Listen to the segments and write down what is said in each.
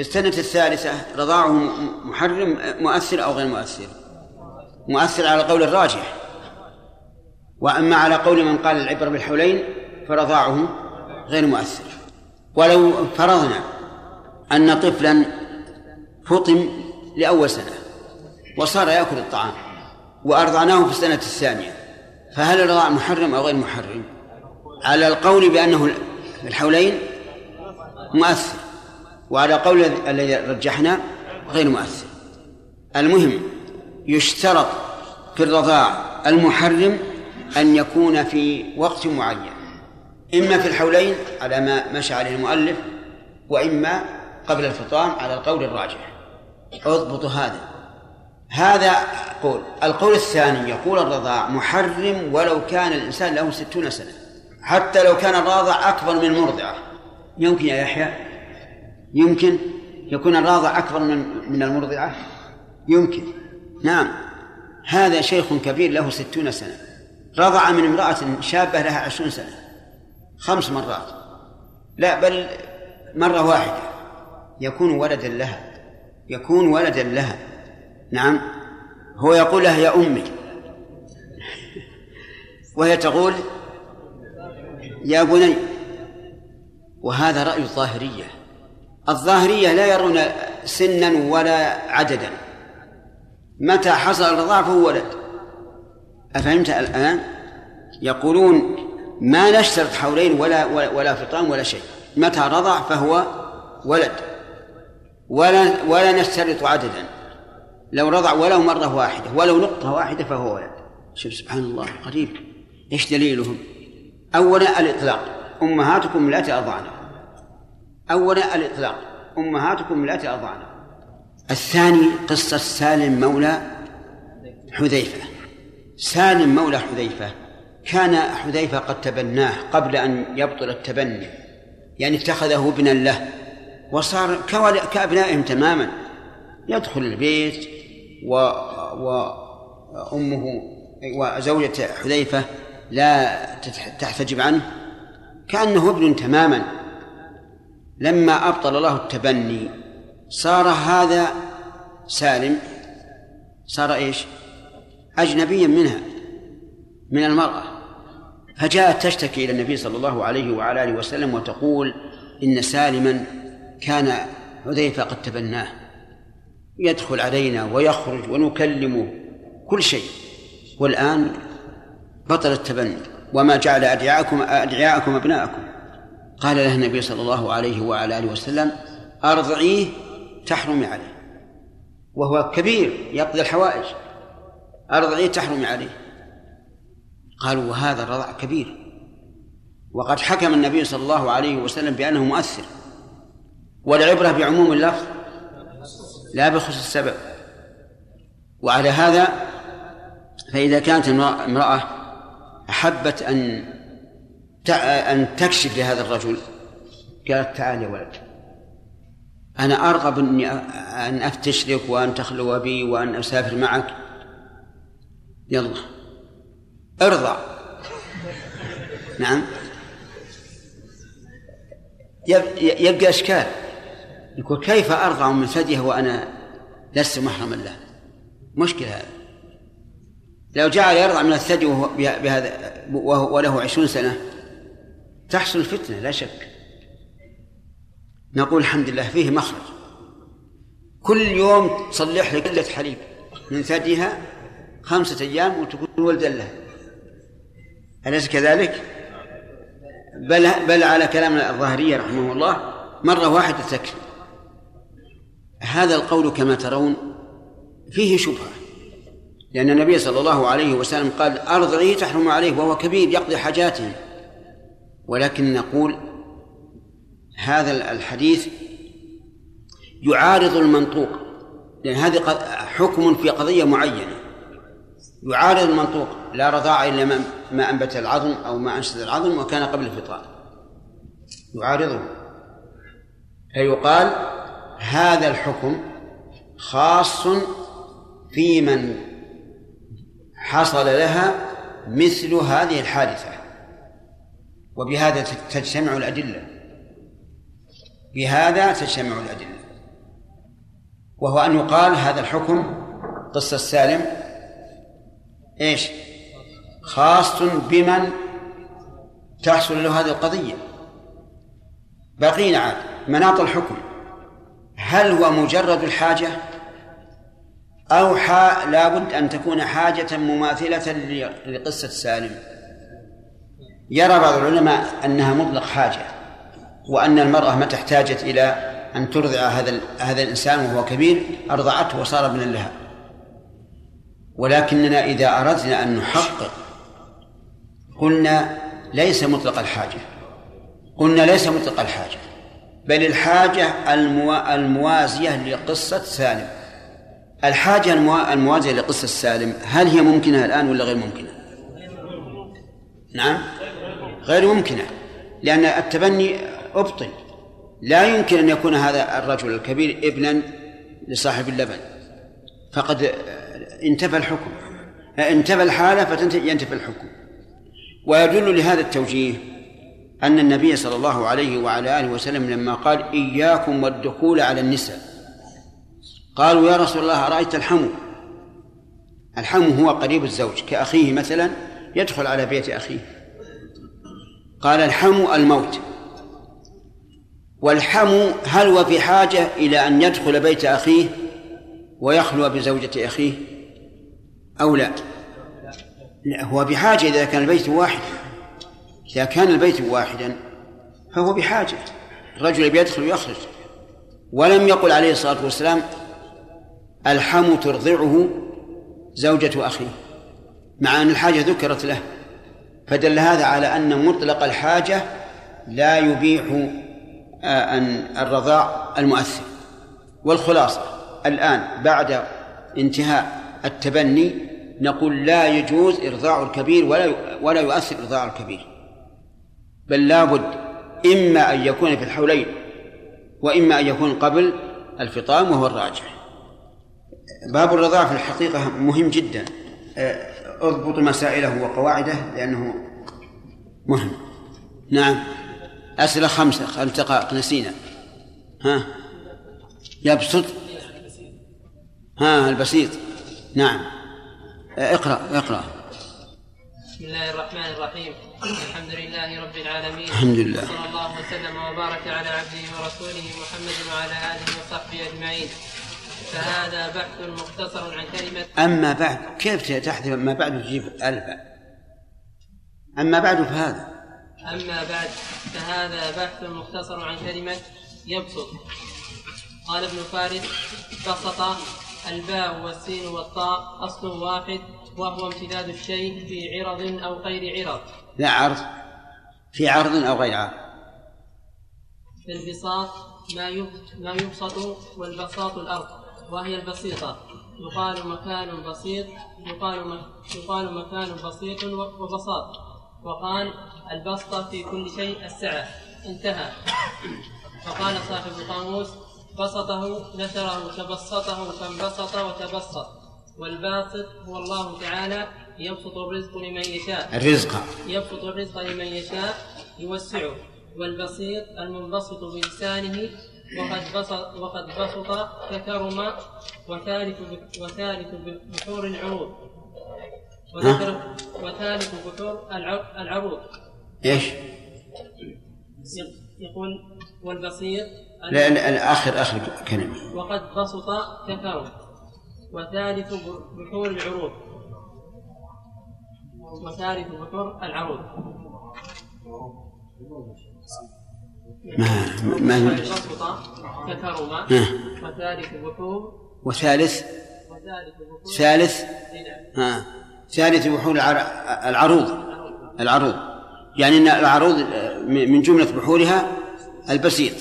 في السنة الثالثة رضاعه محرم مؤثر أو غير مؤثر؟ مؤثر على القول الراجح. وأما على قول من قال العبرة بالحولين فرضاعه غير مؤثر. ولو فرضنا أن طفلا فطم لأول سنة وصار يأكل الطعام وأرضعناه في السنة الثانية فهل الرضاع محرم أو غير محرم؟ على القول بأنه الحولين مؤثر. وعلى قول الذي رجحنا غير مؤثر. المهم يشترط في الرضاع المحرم أن يكون في وقت معين. إما في الحولين على ما مشى عليه المؤلف وإما قبل الفطام على القول الراجح. اضبطوا هذا. هذا قول. القول الثاني يقول الرضاع محرم ولو كان الإنسان له ستون سنة. حتى لو كان الراضع أكبر من المرضعة يمكن يا يحيى يمكن يكون الراضع أكبر من من المرضعة؟ يمكن. نعم. هذا شيخ كبير له ستون سنة. رضع من امرأة شابة لها عشرون سنة. خمس مرات. لا بل مرة واحدة. يكون ولدا لها. يكون ولدا لها. نعم. هو يقول لها يا أمي. وهي تقول يا بني. وهذا رأي الظاهرية. الظاهرية لا يرون سنا ولا عددا. متى حصل الرضاع فهو ولد. أفهمت؟ الآن يقولون ما نشترط حولين ولا ولا فطام ولا شيء. متى رضع فهو ولد. ولا ولا نشترط عددا. لو رضع ولو مرة واحدة ولو نقطة واحدة فهو ولد. شوف سبحان الله قريب. إيش دليلهم؟ أولا الإطلاق. أمهاتكم التي أرضعنا أولا الإطلاق أمهاتكم التي أرضعنا الثاني قصة سالم مولى حذيفة. سالم مولى حذيفة كان حذيفة قد تبناه قبل أن يبطل التبني يعني اتخذه ابنا له وصار كأبنائهم تماما. يدخل البيت و وأمه وزوجة حذيفة لا تحتجب عنه كأنه ابن تماما. لما أبطل الله التبني صار هذا سالم. صار إيش؟ أجنبيا منها من المرأة. فجاءت تشتكي إلى النبي صلى الله عليه وعلى آله وسلم وتقول إن سالما كان حذيفة قد تبناه. يدخل علينا ويخرج ونكلمه كل شيء. والآن بطل التبني. وما جعل أدعياءكم أدعياءكم أبناءكم. قال له النبي صلى الله عليه وعلى آله وسلم أرضعيه تحرمي عليه وهو كبير يقضي الحوائج أرضعيه تحرمي عليه. قالوا وهذا الرضع كبير وقد حكم النبي صلى الله عليه وسلم بأنه مؤثر والعبرة بعموم اللفظ لا بخصوص السبب. وعلى هذا فإذا كانت امرأة أحبت أن أن تكشف لهذا الرجل. قالت تعال يا ولد. أنا أرغب أني أن أفتش لك وأن تخلو بي وأن أسافر معك. يلا. ارضع. نعم. يبقى إشكال. يقول كيف أرضع من ثديه وأنا لست محرما له؟ مشكلة هذا لو جعل يرضع من الثدي بهذا وله عشرون سنة تحصل الفتنة لا شك. نقول الحمد لله فيه مخرج. كل يوم تصلح لك قلة حليب. من ثديها خمسة أيام وتكون ولدا لها أليس كذلك؟ بل بل على كلام الظاهرية رحمه الله مرة واحدة تكفي. هذا القول كما ترون فيه شبهة. لأن النبي صلى الله عليه وسلم قال أرضعيه تحرم عليه وهو كبير يقضي حاجاته. ولكن نقول هذا الحديث يعارض المنطوق لأن هذه حكم في قضية معينة. يعارض المنطوق لا رضاع إلا ما أنبت العظم أو ما أنشد العظم وكان قبل الفطار. يعارضه. فيقال هذا الحكم خاص في من حصل لها مثل هذه الحادثة. وبهذا تجتمع الأدلة. بهذا تجتمع الأدلة. وهو أن يقال هذا الحكم قصة سالم. إيش؟ خاص بمن تحصل له هذه القضية. بقينا عاد. مناط الحكم. هل هو مجرد الحاجة؟ أو حا لابد أن تكون حاجة مماثلة لقصة سالم. يرى بعض العلماء أنها مطلق حاجة وأن المرأة متى احتاجت إلى أن ترضع هذا هذا الإنسان وهو كبير أرضعته وصار ابنا لها. ولكننا إذا أردنا أن نحقق قلنا ليس مطلق الحاجة. قلنا ليس مطلق الحاجة بل الحاجة الموازية لقصة سالم. الحاجة الموازية لقصة سالم هل هي ممكنة الآن ولا غير ممكنة؟ نعم؟ غير ممكنة لأن التبني أبطل. لا يمكن أن يكون هذا الرجل الكبير ابنا لصاحب اللبن. فقد انتفى الحكم. انتفى الحالة فينتفي الحكم. ويدل لهذا التوجيه أن النبي صلى الله عليه وعلى آله وسلم لما قال إياكم والدخول على النساء قالوا يا رسول الله أرأيت الحمو؟ الحمو هو قريب الزوج كأخيه مثلا يدخل على بيت أخيه. قال الحمو الموت. والحمو هل هو في حاجة إلى أن يدخل بيت أخيه ويخلو بزوجة أخيه أو لا؟ لا هو بحاجة إذا كان البيت واحد. إذا كان البيت واحدا فهو بحاجة الرجل يدخل ويخرج. ولم يقل عليه الصلاة والسلام الحم ترضعه زوجة أخيه مع أن الحاجة ذكرت له. فدل هذا على أن مطلق الحاجة لا يبيح آه، أن الرضاع المؤثر. والخلاصة الآن بعد انتهاء التبني نقول لا يجوز إرضاع الكبير ولا ولا يؤثر إرضاع الكبير. بل لابد إما أن يكون في الحولين وإما أن يكون قبل الفطام وهو الراجح. باب الرضاع في الحقيقة مهم جدا. آه، اضبط مسائله وقواعده لأنه مهم. نعم. أسئلة خمسة خمس دقائق نسينا ها يبسط ها البسيط. نعم. اقرأ اقرأ. بسم الله الرحمن الرحيم. الحمد لله رب العالمين. الحمد لله. صلى الله وسلم وبارك على عبده ورسوله محمد وعلى آله وصحبه أجمعين. فهذا بحث مختصر عن كلمة أما بعد كيف تحذف أما بعد تجيب ألفا أما بعد فهذا. أما بعد فهذا بحث مختصر عن كلمة يبسط. قال ابن فارس بسط الباء والسين والطاء أصل واحد وهو امتداد الشيء في عرض أو غير عرض. لا عرض. في عرض أو غير عرض. في البساط ما ما يبسط والبساط الأرض. وهي البسيطة. يقال مكان بسيط يقال يقال مكان بسيط وبساط. وقال البسطة في كل شيء السعة. انتهى. فقال صاحب القاموس بسطه نشره تبسطه فانبسط وتبسط. والباسط هو الله تعالى يبسط الرزق لمن يشاء. الرزق. يبسط الرزق لمن يشاء يوسعه. والبسيط المنبسط بلسانه وقد بسط وقد بسط ككرم وثالث وثالث بحور العروض. وثالث بحور العروض. إيش؟ يقول والبسيط لا, لا آخر آخر كلمة. وقد بسط ككرم وثالث بحور العروض. وثالث بحور العروض. ما ما ككرما وثالث بحور وثالث؟ ثالث؟ ها. ثالث بحور العروض. العروض. يعني إن العروض من جملة بحورها البسيط.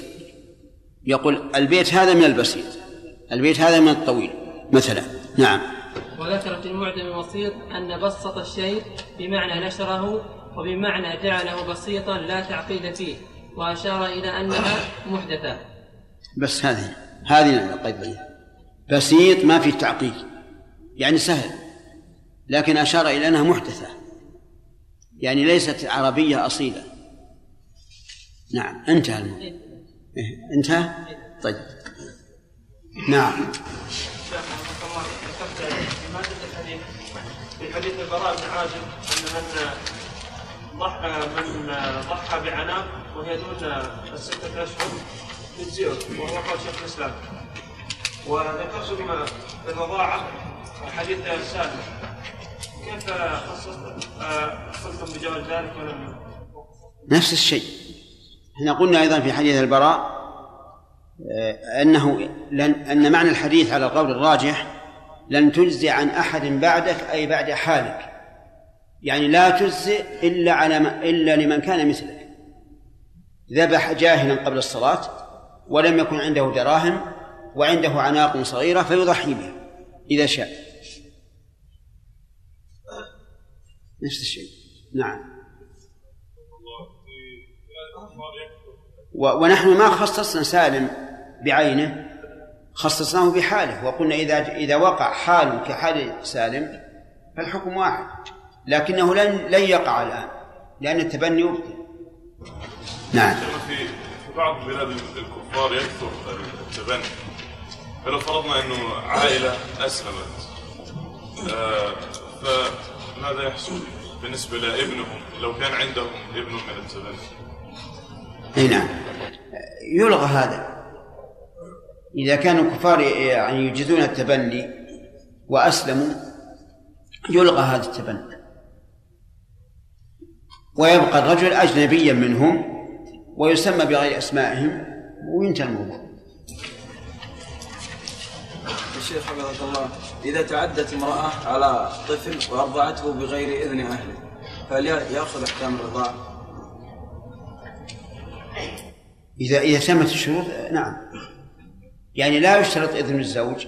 يقول البيت هذا من البسيط. البيت هذا من الطويل. مثلا. نعم. وذكر في المعجم الوسيط أن بسط الشيء بمعنى نشره وبمعنى جعله بسيطا لا تعقيد فيه. وأشار إلى أنها محدثة. بس هذه هذه القضية بسيط ما في تعقيد. يعني سهل. لكن أشار إلى أنها محدثة. يعني ليست عربية أصيلة. نعم انتهى الموضوع. إيه، انتهى؟ طيب. نعم. في حديث البراء بن عازب أن من ضحى من ضحى بعناق وهي دون الستة أشهر تجزئه وهو قول شيخ الإسلام. وذكرتم الرضاعة حديث سالم كيف قلتم بجواز ذلك ولم نفس الشيء. إحنا قلنا أيضا في حديث البراء آه، أنه لن أن معنى الحديث على القول الراجح لن تجزي عن أحد بعدك أي بعد حالك. يعني لا تجزئ إلا على إلا لمن كان مثلك ذبح جاهلا قبل الصلاة ولم يكن عنده دراهم وعنده عناق صغيرة فيضحي بها إذا شاء. نفس الشيء. نعم. ونحن ما خصصنا سالم بعينه خصصناه بحاله وقلنا إذا إذا وقع حال كحال سالم فالحكم واحد لكنه لن لن يقع الآن لأن التبني يبطل نعم. في بعض بلاد الكفار يكثر التبني. فلو فرضنا إنه عائلة أسلمت آه فماذا يحصل بالنسبة لابنهم لو كان عندهم ابن من التبني؟ أي نعم. يلغى هذا. إذا كانوا الكفار يعني يجيزون التبني وأسلموا يلغى هذا التبني. ويبقى الرجل أجنبيا منهم ويسمى بغير أسمائهم وينتهي الموضوع. الشيخ حفظك الله إذا تعدت امرأة على طفل وأرضعته بغير إذن أهله فهل يأخذ أحكام الرضاعة؟ إذا إذا تمت الشروط نعم. يعني لا يشترط إذن الزوج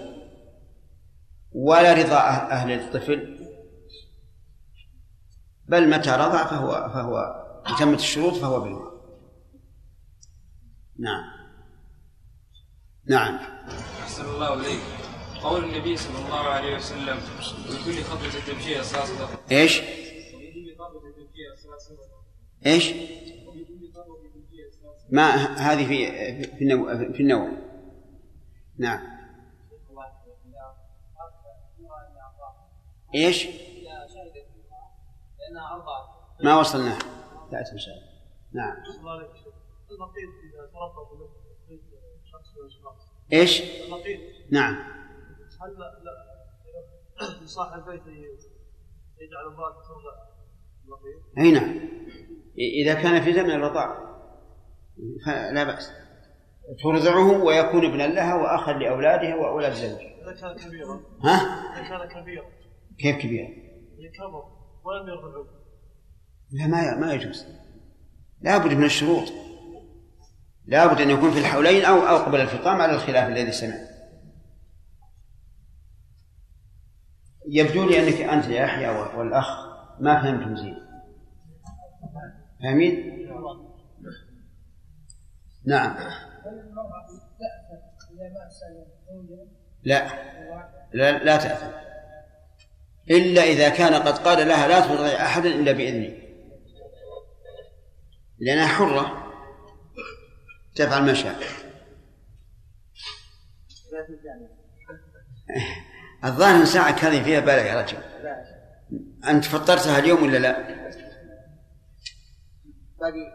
ولا رضا أهل الطفل بل متى رضع فهو فهو تمت الشروط فهو بالماء نعم. نعم. أحسن الله إليك. قول النبي صلى الله عليه وسلم لكل خطوة تمشيها صاصة إيش؟ إيش؟ ما هذه في في النوم في النوم. نعم. إيش؟ ما وصلنا. شاء الله نعم. إيش؟ نعم هل لصاحب البيت يجعل امرأة أي نعم إذا كان في زمن الرضاع فلا بأس ترضعه ويكون ابنا لها وأخا لأولادها وأولاد زوجها إذا كان كبيرا ها؟ إذا كان كبيرا كيف كبيرا؟ كبر ولم يرضعه لا ما ما يجوز لابد من الشروط لابد أن يكون في الحولين أو أو قبل الفطام على الخلاف الذي سمع يبدو لي أنك أنت يا يحيى والأخ ما فهمتم زين. فاهمين؟ نعم. لا. لا لا تأثم. إلا إذا كان قد قال لها لا ترضي أحدا إلا بإذنه. لأنها حرة. تفعل ما شاء. الظاهر ساعك هذه فيها بالغ يا رجل. أنت فطرتها اليوم ولا لا؟ باقي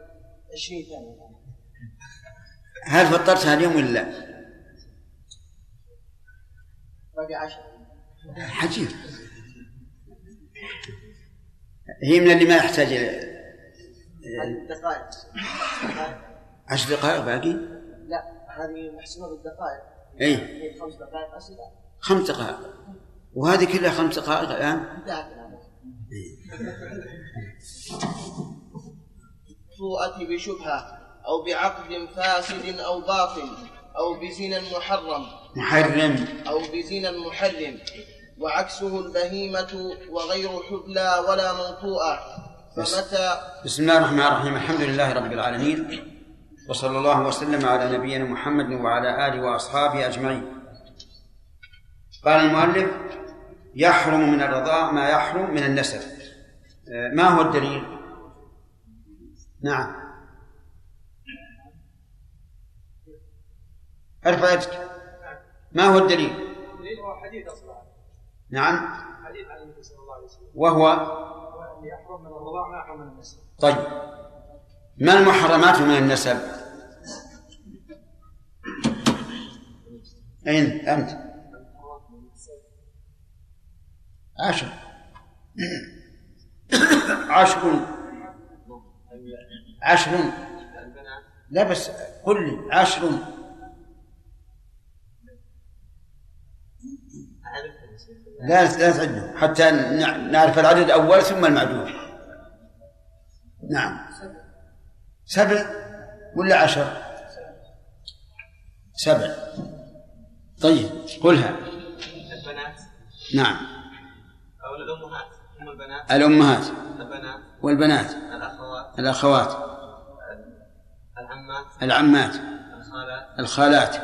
20 ثانية. هل فطرتها اليوم ولا لا؟ باقي عشر عجيب. هي من اللي ما يحتاج دقائق. عشر دقائق باقي؟ لا هذه محسوبة بالدقائق. إي. خمس دقائق أسئلة خمس دقائق. وهذه كلها خمس دقائق الآن؟ انتهت الأمر بشبهة أو بعقد فاسد أو باطل أو بزنا محرم. محرم. أو بزنا محرم. وعكسه البهيمة وغير حبلى ولا موطوءة. فمتى؟ بسم الله الرحمن الرحيم. الحمد لله رب العالمين. وصلى الله وسلم على نبينا محمد وعلى آله وأصحابه أجمعين. قال المؤلف يحرم من الرضاع ما يحرم من النسب. ما هو الدليل؟ نعم. ارفع يدك. ما هو الدليل؟ الدليل هو حديث أصلا نعم. حديث عن النبي صلى الله عليه وسلم. وهو؟ يحرم من الرضاع ما يحرم من النسب. طيب. ما المحرمات من النسب؟ أين؟ أنت؟ عشر. عشر. عشر. لا بس قل لي عشر. لا لا تعد حتى نع- نعرف العدد الأول ثم المعدود نعم. سبع ولا عشر؟ سبع. طيب قلها. البنات. نعم. أو الأمهات أم البنات. الأمهات. البنات. والبنات. الأخوات. الأخوات. العمات. العمات. الخالات. الخالات.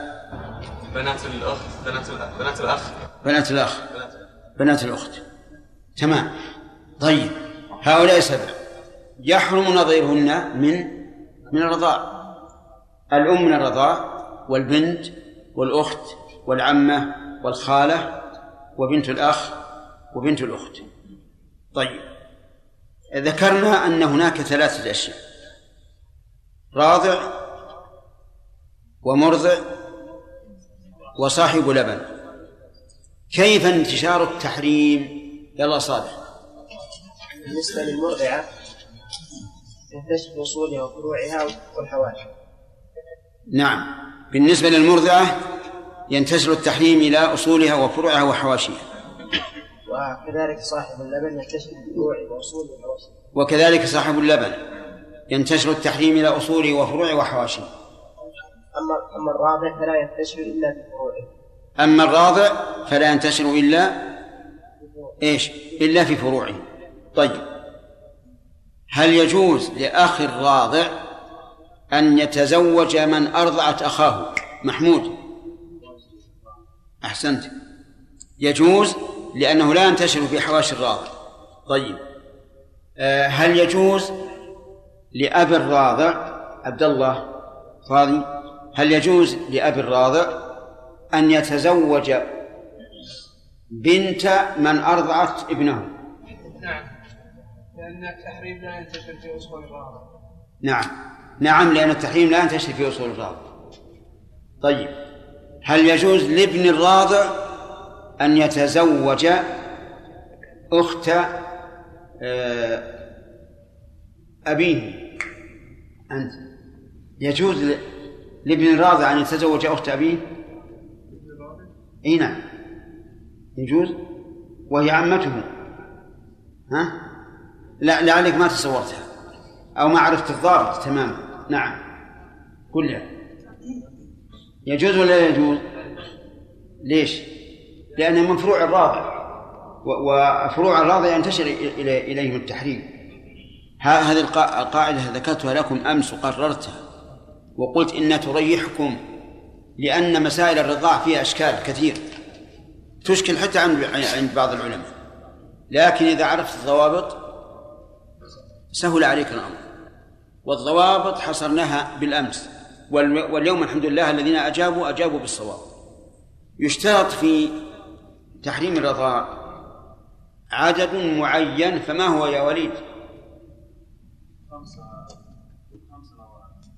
بنات الأخت بنات الأخ بنات الأخ. بنات الأخ. بنات الأخ بنات الأخت. تمام. طيب هؤلاء سبع. يحرم نظيرهن من من الرضاع الأم من الرضاع والبنت والأخت والعمة والخالة وبنت الأخ وبنت الأخت. طيب. ذكرنا أن هناك ثلاثة أشياء. راضع ومرضع وصاحب لبن. كيف انتشار التحريم؟ يلا صالح بالنسبة للمرضعة تنتشر أصولها وفروعها والحواشي نعم. بالنسبة للمرضعة ينتشر التحريم إلى أصولها وفروعها وحواشيها. وكذلك صاحب اللبن ينتشر بفروعه وأصوله وحواشيه وكذلك صاحب اللبن ينتشر التحريم إلى أصوله وفروعه وحواشيه أما أما الرابع فلا ينتشر إلا بفروعه أما الراضع فلا ينتشر إلا إيش؟ إلا في فروعه. طيب. هل يجوز لأخ الراضع أن يتزوج من أرضعت أخاه؟ محمود. أحسنت. يجوز لأنه لا ينتشر في حواشي الراضع. طيب. آه، هل يجوز لأب الراضع عبد الله فاضي؟ هل يجوز لأب الراضع أن يتزوج بنت من أرضعت ابنه؟ نعم. لأن التحريم لا ينتشر في أصول الرابع نعم. نعم لأن التحريم لا ينتشر في أصول الراضع طيب هل يجوز لابن الراضع أن يتزوج أخت آه، أبيه؟ أنت. يجوز لابن الراضع أن يتزوج أخت أبيه؟ إي نعم. يجوز. وهي عمته. ها؟ لا لعلك ما تصورتها. أو ما عرفت الضابط. تماما نعم. كلها. يجوز ولا لا يجوز؟ ليش؟ لأنه من فروع الراضع و- وفروع الراضع ينتشر إليهم التحريم. هذه القا- القاعدة ذكرتها لكم أمس وقررتها. وقلت إنها تريحكم لأن مسائل الرضاع فيها أشكال كثير. تشكل حتى عند بعض العلماء. لكن إذا عرفت الضوابط سهل عليك الأمر. والضوابط حصرناها بالأمس. وال- واليوم الحمد لله الذين أجابوا أجابوا بالصواب. يشترط في تحريم الرضاع عدد معين فما هو يا وليد؟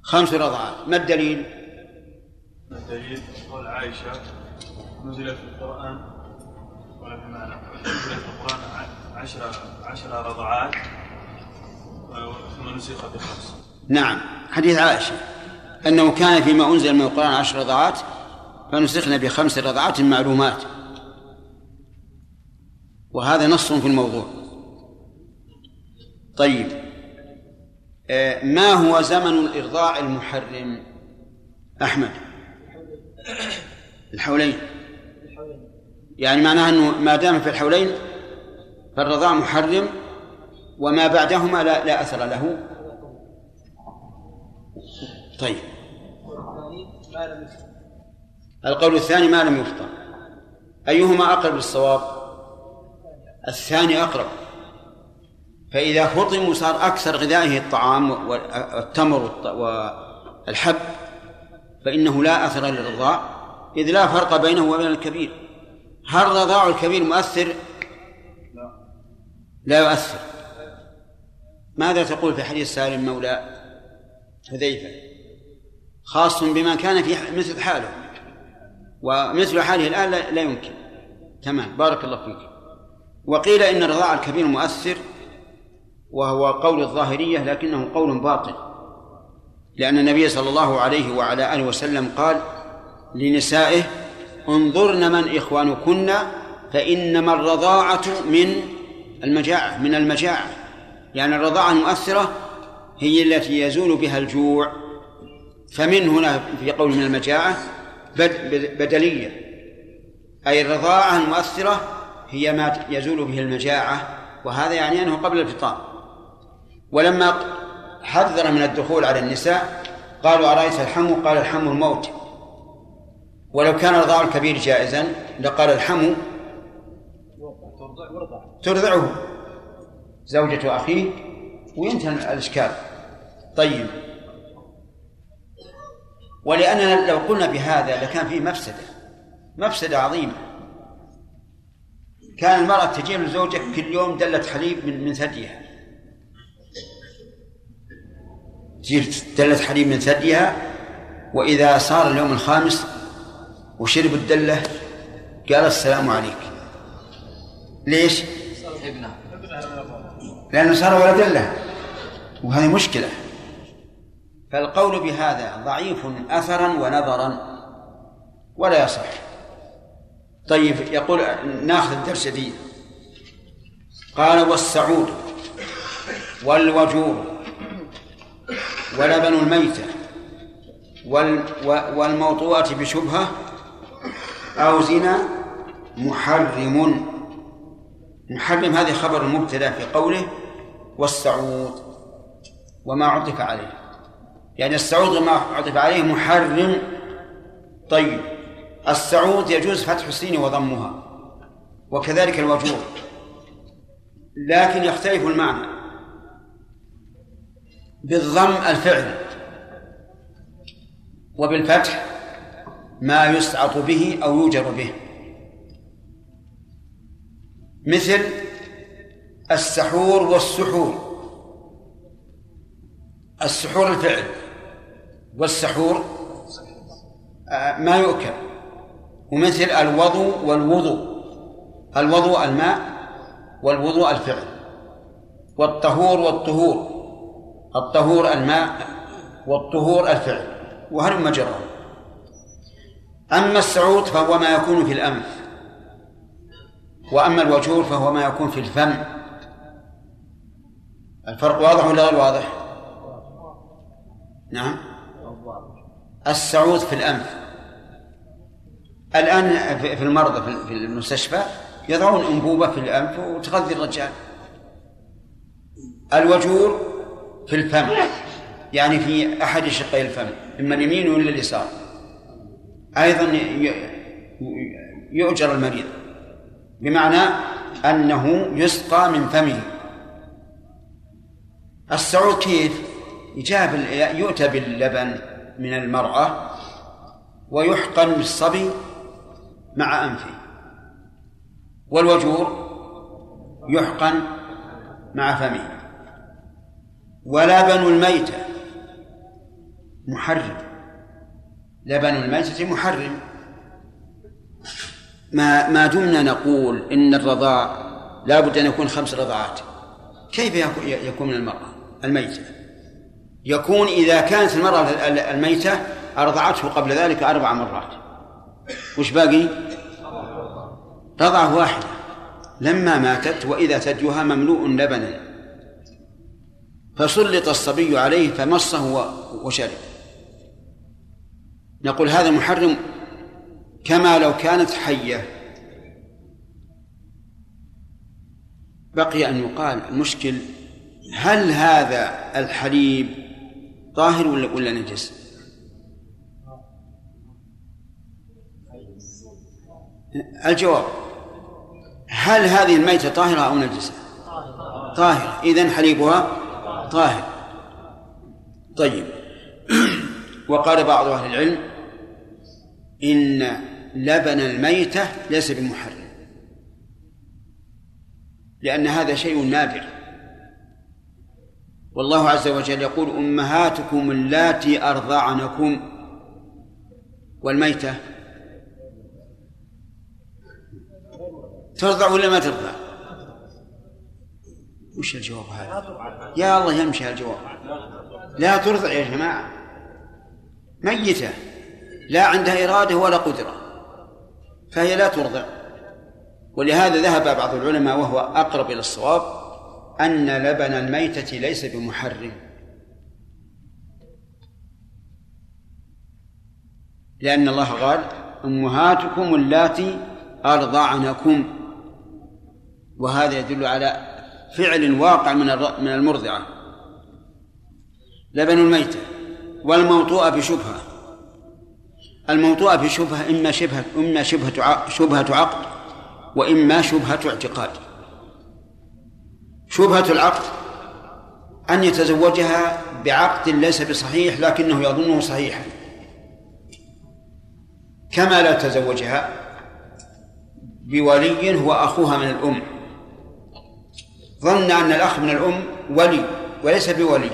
خمس رضعات ما الدليل؟ الدليل؟ قول عائشة نزل في القرآن. ولا في معنى نزل في القرآن عشر عشر رضعات نعم حديث عائشة. أنه كان فيما أنزل من القرآن عشر رضعات فنسخنا بخمس رضعات معلومات. وهذا نص في الموضوع. طيب آه، ما هو زمن الإرضاع المحرم؟ أحمد. الحولين. يعني معناه أنه ما دام في الحولين فالرضاع محرم وما بعدهما لا, لا أثر له. طيب. القول الثاني ما لم يفطر. أيهما أقرب للصواب؟ الثاني أقرب. فإذا فطم وصار أكثر غذائه الطعام والتمر والحب فإنه لا أثر للرضاع إذ لا فرق بينه وبين الكبير. هل رضاع الكبير مؤثر؟ لا يؤثر. ماذا تقول في حديث سالم مولى حذيفة؟ خاص بمن كان في مثل حاله. ومثل حاله الآن لا, لا يمكن. تمام. بارك الله فيك. وقيل إن الرضاع الكبير مؤثر وهو قول الظاهرية لكنه قول باطل. لأن النبي صلى الله عليه وعلى آله وسلم قال لنسائه انظرن من إخوانكن فإنما الرضاعة من المجاعة من المجاعة. يعني الرضاعة المؤثرة هي التي يزول بها الجوع. فمن هنا في قول من المجاعة بدلية. أي الرضاعة المؤثرة هي ما يزول به المجاعة وهذا يعني أنه قبل الفطار ولما حذر من الدخول على النساء قالوا أرأيت الحم قال الحم الموت. ولو كان الرضاع الكبير جائزا لقال الحم ترضعه. زوجة أخيه وينتهي الإشكال. طيب. ولأننا لو قلنا بهذا لكان فيه مفسدة مفسدة عظيمة. كان المرأة تجيب لزوجها كل يوم دلة حليب من من ثديها. تجيب دلة حليب من ثديها وإذا صار اليوم الخامس وشرب الدلة قال السلام عليك. ليش؟ لأنه صار ولد له وهذه مشكلة. فالقول بهذا ضعيف أثرا ونظرا. ولا يصح. طيب يقول ناخذ الدرس دي. قال والسعود والوجور ولبن الميتة والموطوءة بشبهة أو زنا محرم. محرم هذه خبر المبتدا في قوله والسعود وما عطف عليه. يعني السعود وما عطف عليه محرم. طيب السعود يجوز فتح السين وضمها وكذلك الوجوه لكن يختلف المعنى. بالضم الفعل وبالفتح ما يسعط به أو يوجر به. مثل السحور والسحور. السحور الفعل. والسحور آه، ما يؤكل. ومثل الوضوء والوضوء الوضوء الماء والوضوء الفعل. والطهور والطهور. الطهور الماء والطهور الفعل. وهل مجرى أما السعود فهو ما يكون في الأنف. وأما الوجور فهو ما يكون في الفم. الفرق واضح ولا غير واضح؟ نعم. السعود في الأنف. الآن في المرضى في المستشفى يضعون أنبوبة في الأنف وتغذي الرجال. الوجور في الفم يعني في أحد شقي الفم إما اليمين ولا اليسار. أيضا يؤجر المريض بمعنى أنه يسقى من فمه. السعود كيف؟ يجاب يؤتى باللبن من المرأة ويحقن بالصبي مع أنفه. والوجور يحقن مع فمه. ولبن الميتة محرم. لبن الميتة محرم. ما ما دمنا نقول إن الرضاع لا بد أن يكون خمس رضعات كيف يكون من المرأة؟ الميتة. يكون إذا كانت المرأة الميتة أرضعته قبل ذلك أربع مرات. وش باقي؟ رضعة واحدة. لما ماتت وإذا ثديها مملوء لبنا فسلط الصبي عليه فمصه وشرب. نقول هذا محرم كما لو كانت حية. بقي أن يقال المشكل هل هذا الحليب طاهر ولا ولا نجس؟ الجواب هل هذه الميتة طاهرة أو نجسة؟ طاهرة. إذن حليبها طاهر. طيب. وقال بعض أهل العلم إن لبن الميتة ليس بمحرم. لأن هذا شيء نادر والله عز وجل يقول أمهاتكم اللاتي أرضعنكم والميتة ترضع ولا ما ترضع؟ وش الجواب هذا؟ يا الله يمشي الجواب لا ترضع يا جماعة. ميتة. لا عندها إرادة ولا قدرة. فهي لا ترضع. ولهذا ذهب بعض العلماء وهو أقرب إلى الصواب. أن لبن الميتة ليس بمحرم. لأن الله قال أمهاتكم اللاتي أرضعنكم. وهذا يدل على فعل واقع من من المرضعة. لبن الميتة والموطوءة بشبهة. الموطوءة بشبهة إما شبهة إما شبهة شبهة عقد وإما شبهة اعتقاد. شبهة العقد أن يتزوجها بعقد ليس بصحيح لكنه يظنه صحيحا. كما لا تزوجها بولي هو أخوها من الأم. ظن أن الأخ من الأم ولي وليس بولي.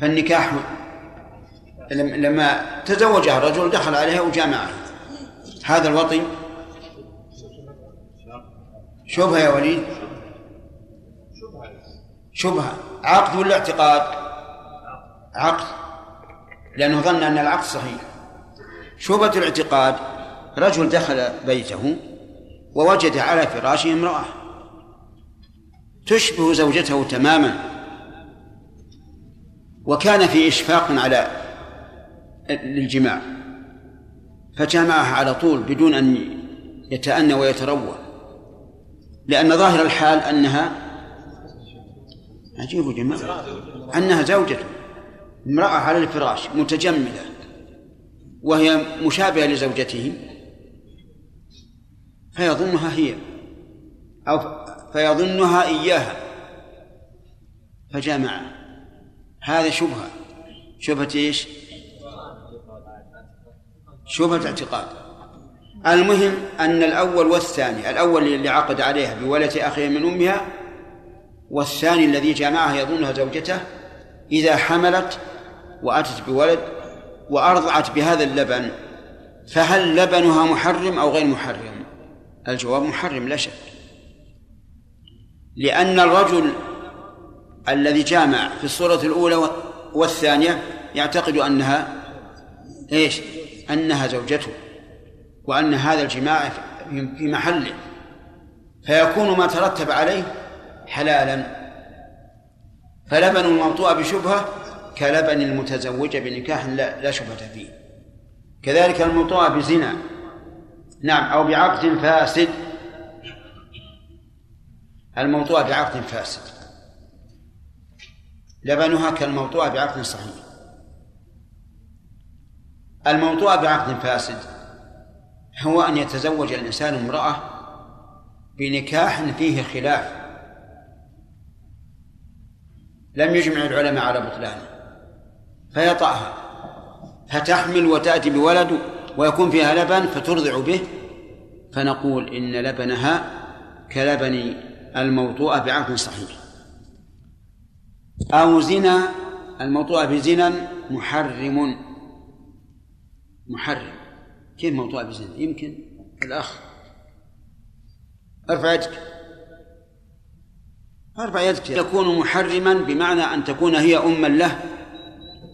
فالنكاح لما تزوجها الرجل دخل عليها وجامعها. هذا الوطي شبهة يا وليد؟ شبهة. عقد ولا اعتقاد؟ عقد. لأنه ظن أن العقد صحيح. شبهة الاعتقاد رجل دخل بيته ووجد على فراشه امرأة تشبه زوجته تماما. وكان في إشفاق على للجماع فجامعها على طول بدون أن يتأنى ويتروى. لأن ظاهر الحال أنها عجيب يا جماعة. أنها زوجته امرأة على الفراش متجملة وهي مشابهة لزوجته فيظنها هي أو فيظنها إياها. فجامع هذا شبهة. شبهة إيش؟ شبهة اعتقاد. المهم أن الأول والثاني الأول اللي عقد عليها بولد أخيه من أمها والثاني الذي جامعها يظنها زوجته إذا حملت وأتت بولد وأرضعت بهذا اللبن فهل لبنها محرم أو غير محرم؟ الجواب محرم لا شك. لأن الرجل الذي جامع في الصورة الأولى والثانية يعتقد أنها إيش؟ أنها زوجته وأن هذا الجماع في محله. فيكون ما ترتب عليه حلالا. فلبن الموطوء بشبهة كلبن المتزوجة بنكاح لا, لا شبهة فيه. كذلك الموطوء بزنا. نعم أو بعقد فاسد. الموطوء بعقد فاسد. لبنها كالموطوء بعقد صحيح. الموطوء بعقد فاسد هو أن يتزوج الإنسان امرأة بنكاح فيه خلاف. لم يجمع العلماء على بطلانه فيطأها. فتحمل وتأتي بولد ويكون فيها لبن فترضع به. فنقول إن لبنها كلبن الموطوءة بعقد صحيح. أو زنا الموطوءة بزنا محرم. محرم. كيف موضوع بزنا؟ يمكن. الأخ. ارفع يدك. ارفع يدك يكون محرما بمعنى أن تكون هي أما له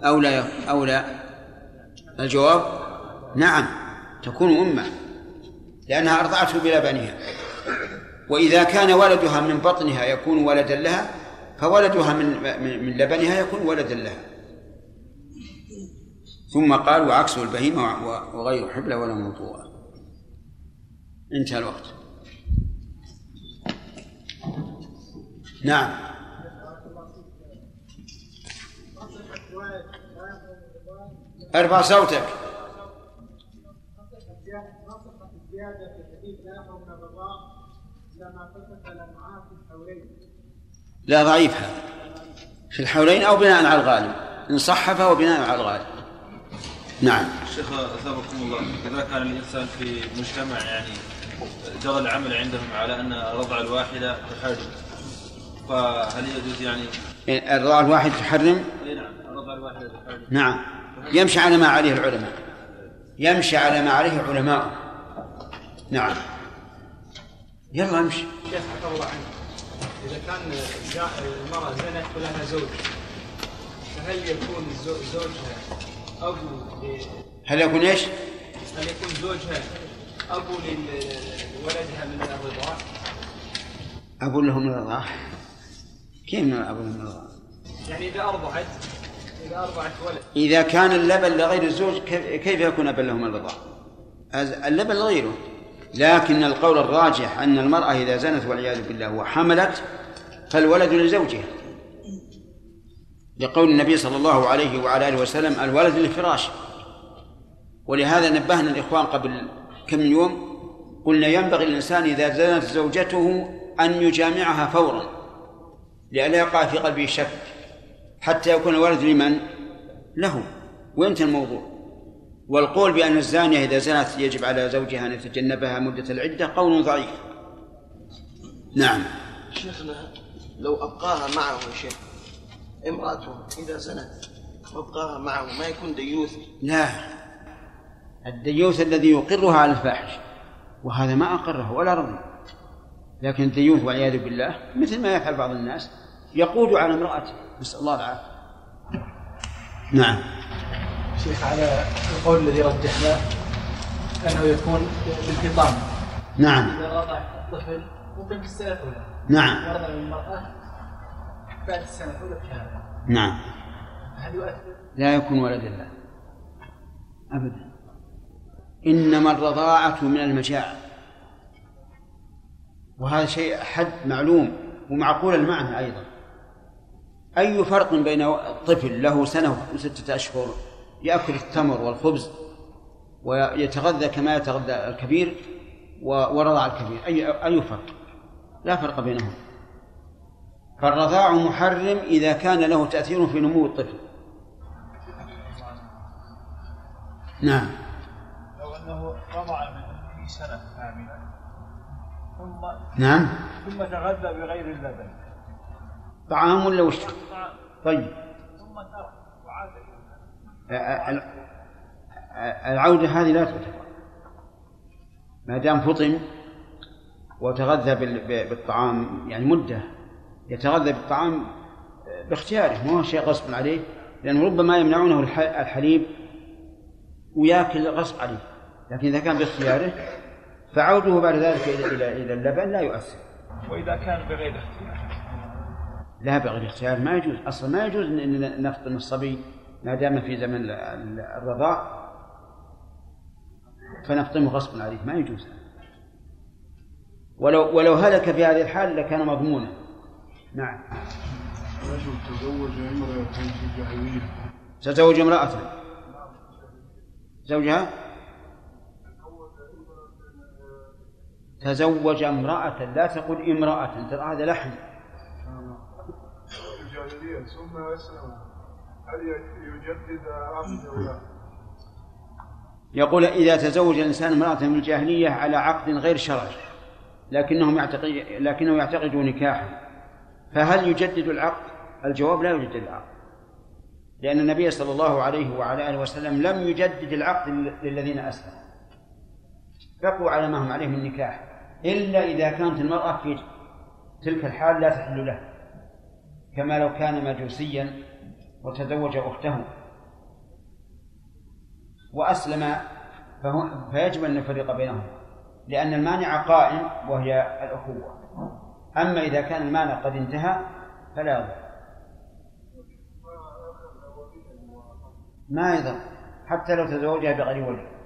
أو لا أو لا. الجواب؟ نعم تكون أمة لأنها أرضعته بلبنها وإذا كان ولدها من بطنها يكون ولدا لها فولدها من من لبنها يكون ولدا لها. ثم قال وعكسه البهيمة وغير حبلى ولا موضوع. انتهى الوقت. نعم. ارفع صوتك. لا ضعيف هذا. في الحولين أو بناء على الغالب. إن صح فهو بناء على الغالب. نعم. شيخ أثابكم الله. اذا كان الإنسان في مجتمع يعني جرى العمل عندهم على أن الرضعة الواحدة تحرم فهل يجوز يعني الرضاعة الواحد تحرم؟ اي نعم الواحدة تحرم. نعم. يمشي على ما عليه العلماء. يمشي على ما عليه علماء. نعم. يلا امشي. شيخ عفى الله عنك. إذا كان جاء المرأة زنت ولها زوج فهل يكون زوجها ابو ل- هل يكون إيش؟ هل يكون زوجها ابو لولدها من الرضاع؟ أبو لهم من الرضاعة كيف من الرضاعة؟ يعني إذا ارضعت إذا ارضعت ولد. إذا كان اللبن لغير الزوج كيف يكون أبا لهم من الرضاعة؟ أز- اللبن لغيره. لكن القول الراجح أن المرأة إذا زنت والعياذ بالله وحملت فالولد لزوجها. لقول النبي صلى الله عليه وعلى آله وسلم الولد للفراش ولهذا نبهنا الإخوان قبل كم يوم قلنا ينبغي الإنسان إذا زنت زوجته أن يجامعها فورا. لئلا يقع في قلبه شك حتى يكون الولد لمن؟ له وينتهي الموضوع. والقول بأن الزانية إذا زنت يجب على زوجها أن يتجنبها مدة العدة قول ضعيف. نعم. شيخنا لو أبقاها معه يا شيخ امرأته إذا زنت وأبقاها معه ما يكون ديوث؟ لا. الديوث الذي يقرها على الفاحش وهذا ما أقره ولا رضي. لكن الديوث والعياذ بالله مثل ما يفعل بعض الناس يقود على امرأته. نسأل الله العافية. نعم. شيخ على القول الذي رجحناه أنه يكون بالفطام نعم. إذا رضع الطفل ممكن في السنة الأولى. نعم. يرضع المراه بعد السنة الأولى بشهر نعم. هل يؤثر؟ لا يكون ولد الله. أبدا. إنما الرضاعة من المجاعة وهذا شيء حد معلوم ومعقول المعنى أيضا. أي فرق بين طفل له سنة وستة أشهر يأكل التمر والخبز ويتغذى كما يتغذى الكبير ورضع الكبير. أي أي فرق؟ لا فرق بينهم. فالرضاع محرم إذا كان له تأثير في نمو الطفل. نعم. لو أنه رضع من في سنة كاملة ثم نعم. ثم تغذى بغير اللبن. طعام ولا وش. طيب. ثم ترك وعاد إلى ال- العودة هذه لا تعتبر ما دام فطم وتغذى بالطعام يعني مدة يتغذى بالطعام باختياره ما هو شيء غصب عليه لأنه ربما يمنعونه الح- الحليب وياكل غصب عليه. لكن إذا كان باختياره فعوده بعد ذلك إلى إلى إلى اللبن لا يؤثر. وإذا كان بغير اختيار. لا بغير اختيار ما يجوز. أصلا ما يجوز ان نفطم الصبي ما دام في زمن ال- ال- الرضاع فنفطمه غصبا عليه. ما يجوز. ولو ولو هلك في هذه الحال لكان مضمونا. نعم. رجل تزوج امرأة في الجاهلية تزوج امرأة. زوجها؟ تزوج امرأة لا تقل امرأة ترى هذا لحن. الجاهلية ثم أسلم هل يجدد عقده أو لا؟ يقول إذا تزوج الإنسان امرأة من الجاهلية على عقد غير شرعي لكنهم يعتقد لكنه يعتقد نكاحا فهل يجدد العقد؟ الجواب لا يجدد العقد. لأن النبي صلى الله عليه وعلى آله وسلم لم يجدد العقد للذين أسلموا. بقوا على ما هم عليه من نكاح. إلا إذا كانت المرأة في تلك الحال لا تحل له كما لو كان مجوسيا وتزوج أخته وأسلم فيجب أن نفرق بينهم لأن المانع قائم وهي الأخوة. أما إذا كان المانع قد انتهى فلا يضر. ما يضر حتى لو تزوجها بغير ولي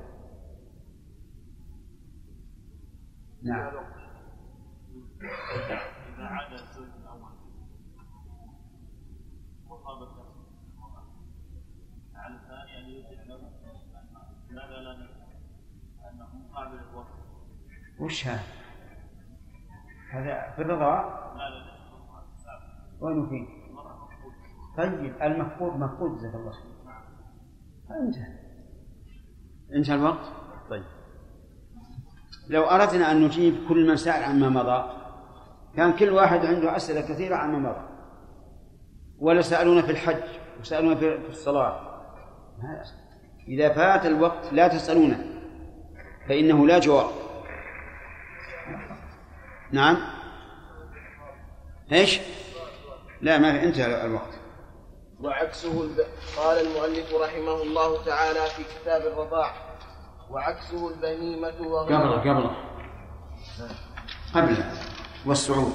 نعم. إذا عاد الزوج الأول على الثاني أن يرجع له لماذا لا الوقت وش هذا؟ هذا في الرضاعة لا لا وين فيه؟ طيب المفقود مفقود جزاك الله خير. انتهى. انتهى الوقت. طيب. لو أردنا أن نجيب كل من سأل عما مضى كان كل واحد عنده أسئلة كثيرة عما مضى. ولا سألونا في الحج وسألونا في الصلاة. إذا فات الوقت لا تسألونه فإنه لا جواب. نعم؟ إيش؟ لا ما انتهى الوقت. وعكسه. قال المؤلف رحمه الله تعالى في كتاب الرضاع. وعكسه البهيمة وغيرها قبله قبله. قبله. والسعود.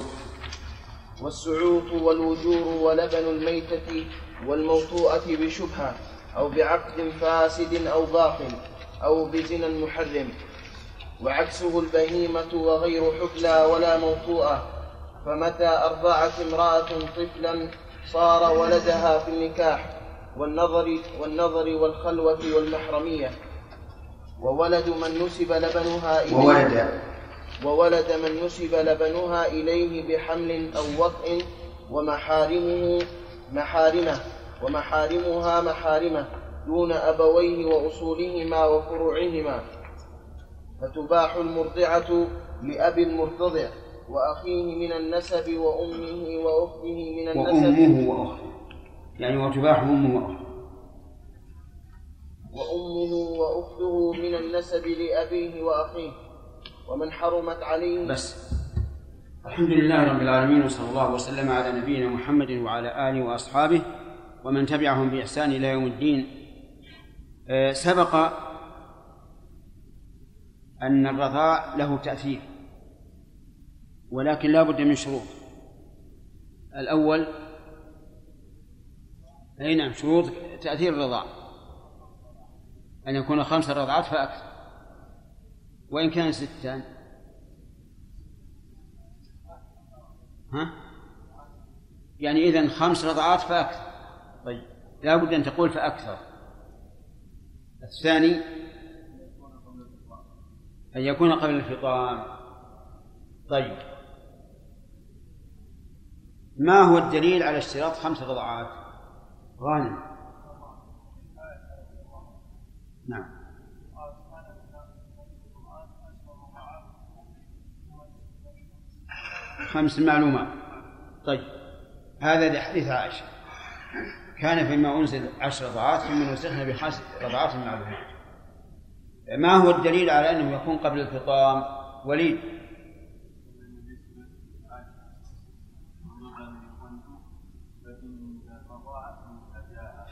والسعوط والوجور ولبن الميتة والموطوءة بشبهة أو بعقد فاسد أو باطل أو بزنا محرم. وعكسه البهيمة وغير حبلى ولا موطوءة فمتى أرضعت امرأة طفلا صار ولدها في النكاح والنظر والنظر والخلوة والمحرمية. وولد من نسب لبنها إليه. وولد وولد من نسب لبنها إليه بحمل أو وطء ومحارمه محارمة ومحارمها محارمة دون أبويه وأصولهما وفروعهما. فتباح المرضعة لأبي المرتضع وأخيه من النسب وأمه وأخته من النسب. وأمه وأخته. يعني وتباح أمه وأخته. وأمه وأخته من النسب لأبيه وأخيه ومن حرمت عليه. بس. الحمد لله رب العالمين وصلى الله وسلم على نبينا محمد وعلى آله وأصحابه ومن تبعهم بإحسان إلى يوم الدين. آه، سبق أن الرضاع له تأثير ولكن لا بد من شروط. الأول أي نعم شروط تأثير الرضاع؟ أن يكون خمس رضعات فأكثر. وإن كان ستان ها؟ يعني إذن خمس رضعات فأكثر. طيب. لا بد أن تقول فأكثر. الثاني أن يكون قبل الفطام. طيب. ما هو الدليل على اشتراط خمس رضعات؟ غانم نعم. خمس معلومات. طيب. هذا لحديث عائشة. كان فيما أنزل عشر رضعات ثم نسخنا بخمس رضعات معلومات. ما هو الدليل على أنه يكون قبل الفطام؟ وليد.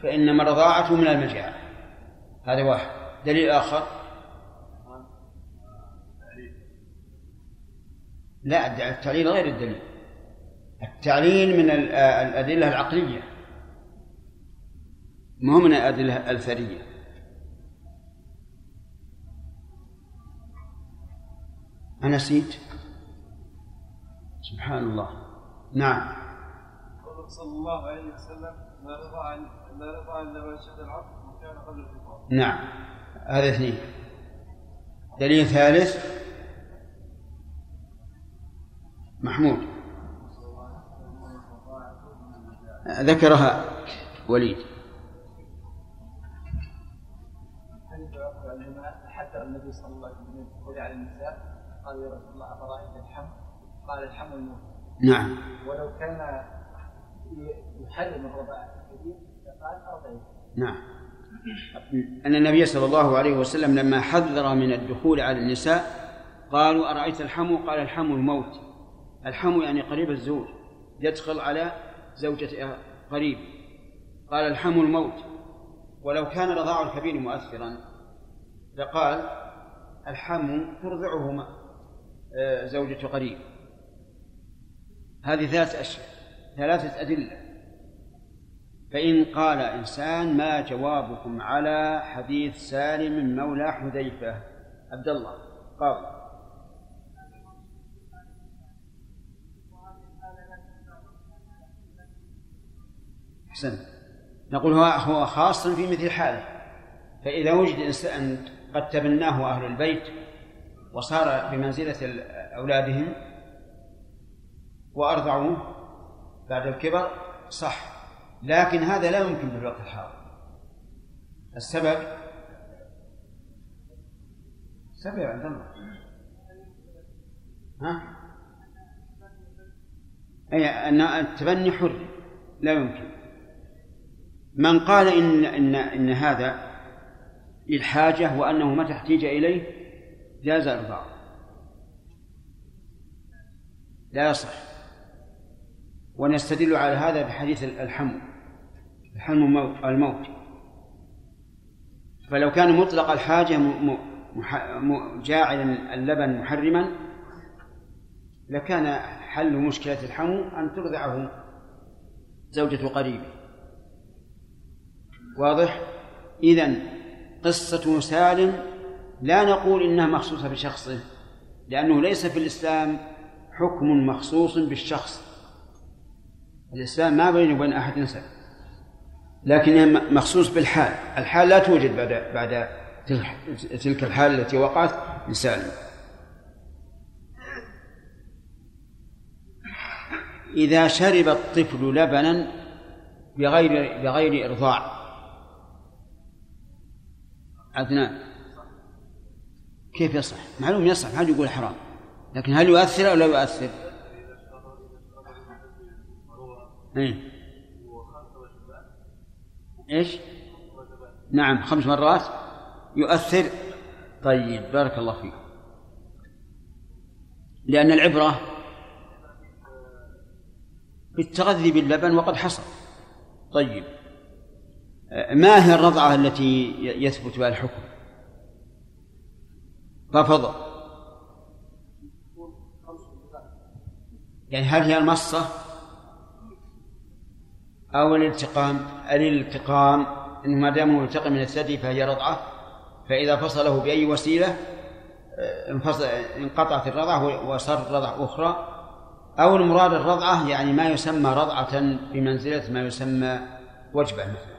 فإنما رضاعته من المجاعة هذا واحد. دليل آخر؟ لا التعليل غير الدليل. التعليل من الأدلة العقلية. ما من الأدلة الأثرية أنا نسيت. سبحان الله. نعم. صلى الله عليه وسلم ما رضى ما رضى إلا ما شهد العبد نعم. هذا اثنين. دليل ثالث. محمود. ذكرها وليد. حتى النبي صلى الله عليه وسلم على النساء قال يا رسول الله أفرأيت الحم قال الحم الموت نعم. ولو كان يحرم الرضاعة الكبير فقال أرضعي نعم. أن النبي صلى الله عليه وسلم لما حذر من الدخول على النساء قالوا أرأيت الحم قال الحم الموت. الحم يعني قريب الزوج يدخل على زوجة قريب. قال الحم الموت. ولو كان رضاع الكبير مؤثرا. لقال الحم ترضعه آه، زوجة قريب. هذه ثلاث أشياء ثلاثة أدلة. فإن قال إنسان ما جوابكم على حديث سالم مولى حذيفة؟ عبد الله قال أحسن. نقول هو هو خاص في مثل حاله. فإذا وجد إنسان قد تبناه أهل البيت وصار بمنزلة أولادهم وأرضعوه بعد الكبر صح. لكن هذا لا يمكن في الوقت الحاضر. السبب؟ السبب عند الله. ها؟ أي أن التبني حر لا يمكن. من قال إن إن إن هذا للحاجة وأنه متى احتيج إليه جاز إرضاعه لا يصح. ونستدل على هذا بحديث الحمو الحمو الموت فلو كان مطلق الحاجة جاعلا اللبن محرما لكان حل مشكلة الحمو أن ترضعه زوجة قريبه واضح؟ إذن قصة سالم لا نقول إنها مخصوصة بشخصه لأنه ليس في الإسلام حكم مخصوص بالشخص. الإسلام ما بين وبين أحد نسب لكن مخصوص بالحال. الحال لا توجد بعد بعد تلك الحال التي وقعت لسالم إذا شرب الطفل لبنا بغير بغير إرضاع. عدنان. كيف يصح؟ معلوم يصح ما حد يقول حرام. لكن هل يؤثر أو لا يؤثر؟ إيه؟ إيش؟ نعم خمس مرات يؤثر. طيب بارك الله فيك. لأن العبرة بالتغذي باللبن وقد حصل. طيب ما هي الرضعة التي يثبت بها الحكم؟ ففضل يعني هل هي المصة؟ أو الالتقام الالتقام أنه ما دام ملتقم من الثدي فهي رضعة فإذا فصله بأي وسيلة انفصل انقطعت الرضعة وصار رضعة أخرى. أو المراد الرضعة يعني ما يسمى رضعة بمنزلة ما يسمى وجبة مثلا.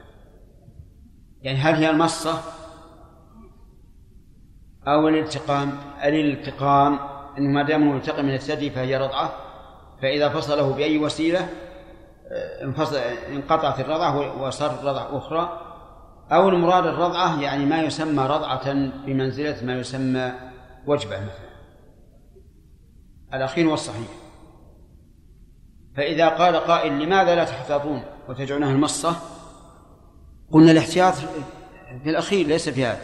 يعني هل هي المصة؟ أو الالتقام الالتقام أنه ما دام ملتقم من الثدي فهي رضعة فإذا فصله بأي وسيلة انفصل انقطعت الرضعة وصار رضعة أخرى. أو المراد الرضعة يعني ما يسمى رضعة بمنزلة ما يسمى وجبة مثلا. الأخير والصحيح فإذا قال قائل لماذا لا تحتاطون وتجعلونها المصة؟ قلنا الاحتياط في الأخير ليس في هذا.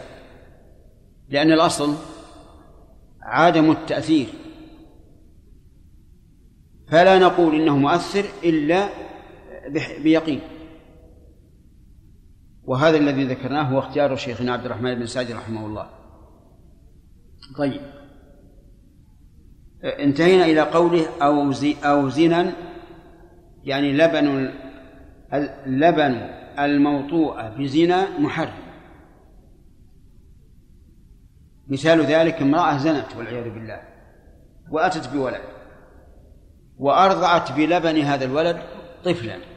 لأن الأصل عدم التأثير. فلا نقول إنه مؤثر إلا بيقين. وهذا الذي ذكرناه هو اختيار شيخنا عبد الرحمن بن سعد رحمه الله. طيب. انتهينا إلى قوله أو زي أو زنا يعني لبن اللبن الموطوء بزنا محرم. مثال ذلك امرأة زنت والعياذ بالله وأتت بولد وأرضعت بلبن هذا الولد طفلا.